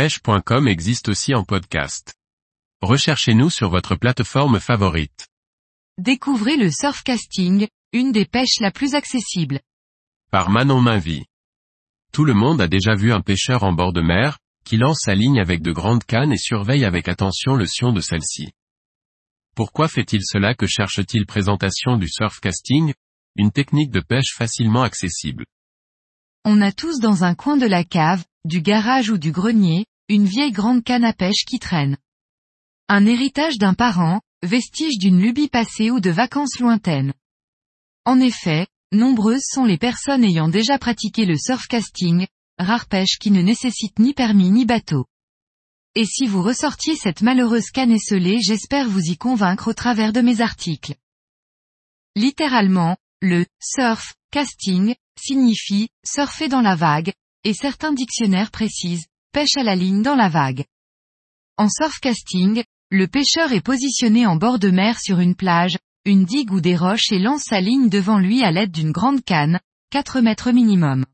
pêche.com existe aussi en podcast. Recherchez-nous sur votre plateforme favorite. Découvrez le surfcasting, une des pêches la plus accessible. Par Manon Mainvie. Tout le monde a déjà vu un pêcheur en bord de mer, qui lance sa ligne avec de grandes cannes et surveille avec attention le sion de celle-ci. Pourquoi fait-il cela que cherche-t-il présentation du surfcasting Une technique de pêche facilement accessible? On a tous dans un coin de la cave, du garage ou du grenier, une vieille grande canne à pêche qui traîne. Un héritage d'un parent, vestige d'une lubie passée ou de vacances lointaines. En effet, nombreuses sont les personnes ayant déjà pratiqué le surfcasting, rare pêche qui ne nécessite ni permis ni bateau. Et si vous ressortiez cette malheureuse canne esselée j'espère vous y convaincre au travers de mes articles. Littéralement, le surf casting signifie surfer dans la vague, et certains dictionnaires précisent pêche à la ligne dans la vague. En surfcasting, le pêcheur est positionné en bord de mer sur une plage, une digue ou des roches et lance sa ligne devant lui à l'aide d'une grande canne, 4 mètres minimum.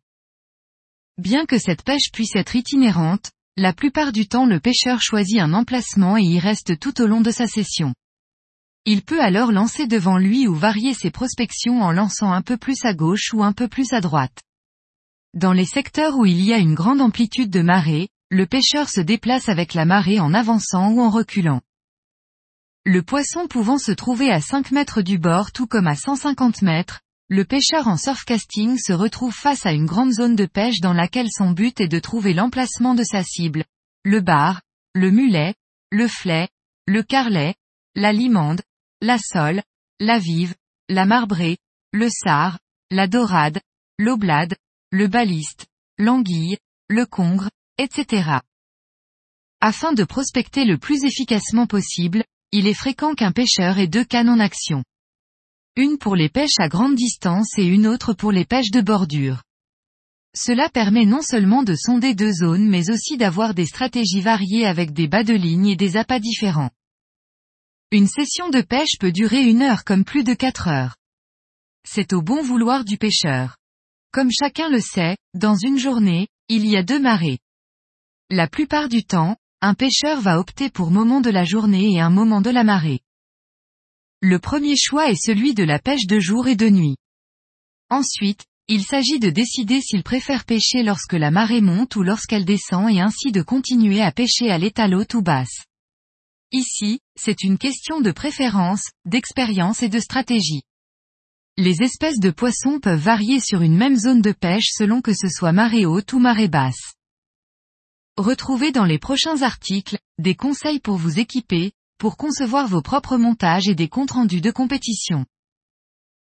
Bien que cette pêche puisse être itinérante, la plupart du temps le pêcheur choisit un emplacement et y reste tout au long de sa session. Il peut alors lancer devant lui ou varier ses prospections en lançant un peu plus à gauche ou un peu plus à droite. Dans les secteurs où il y a une grande amplitude de marée, le pêcheur se déplace avec la marée en avançant ou en reculant. Le poisson pouvant se trouver à 5 mètres du bord tout comme à 150 mètres, le pêcheur en surfcasting se retrouve face à une grande zone de pêche dans laquelle son but est de trouver l'emplacement de sa cible. Le bar, le mulet, le flet, le carlet, la limande, la sole, la vive, la marbrée, le sard, la dorade, l'oblade, le baliste, l'anguille, le congre, etc. Afin de prospecter le plus efficacement possible, il est fréquent qu'un pêcheur ait deux cannes en action une pour les pêches à grande distance et une autre pour les pêches de bordure. Cela permet non seulement de sonder deux zones mais aussi d'avoir des stratégies variées avec des bas de ligne et des appâts différents. Une session de pêche peut durer une heure comme plus de quatre heures. C'est au bon vouloir du pêcheur. Comme chacun le sait, dans une journée, il y a deux marées. La plupart du temps, un pêcheur va opter pour moment de la journée et un moment de la marée. Le premier choix est celui de la pêche de jour et de nuit. Ensuite, il s'agit de décider s'il préfère pêcher lorsque la marée monte ou lorsqu'elle descend et ainsi de continuer à pêcher à l'étal haute ou basse. Ici, c'est une question de préférence, d'expérience et de stratégie. Les espèces de poissons peuvent varier sur une même zone de pêche selon que ce soit marée haute ou marée basse. Retrouvez dans les prochains articles, des conseils pour vous équiper, pour concevoir vos propres montages et des comptes rendus de compétition.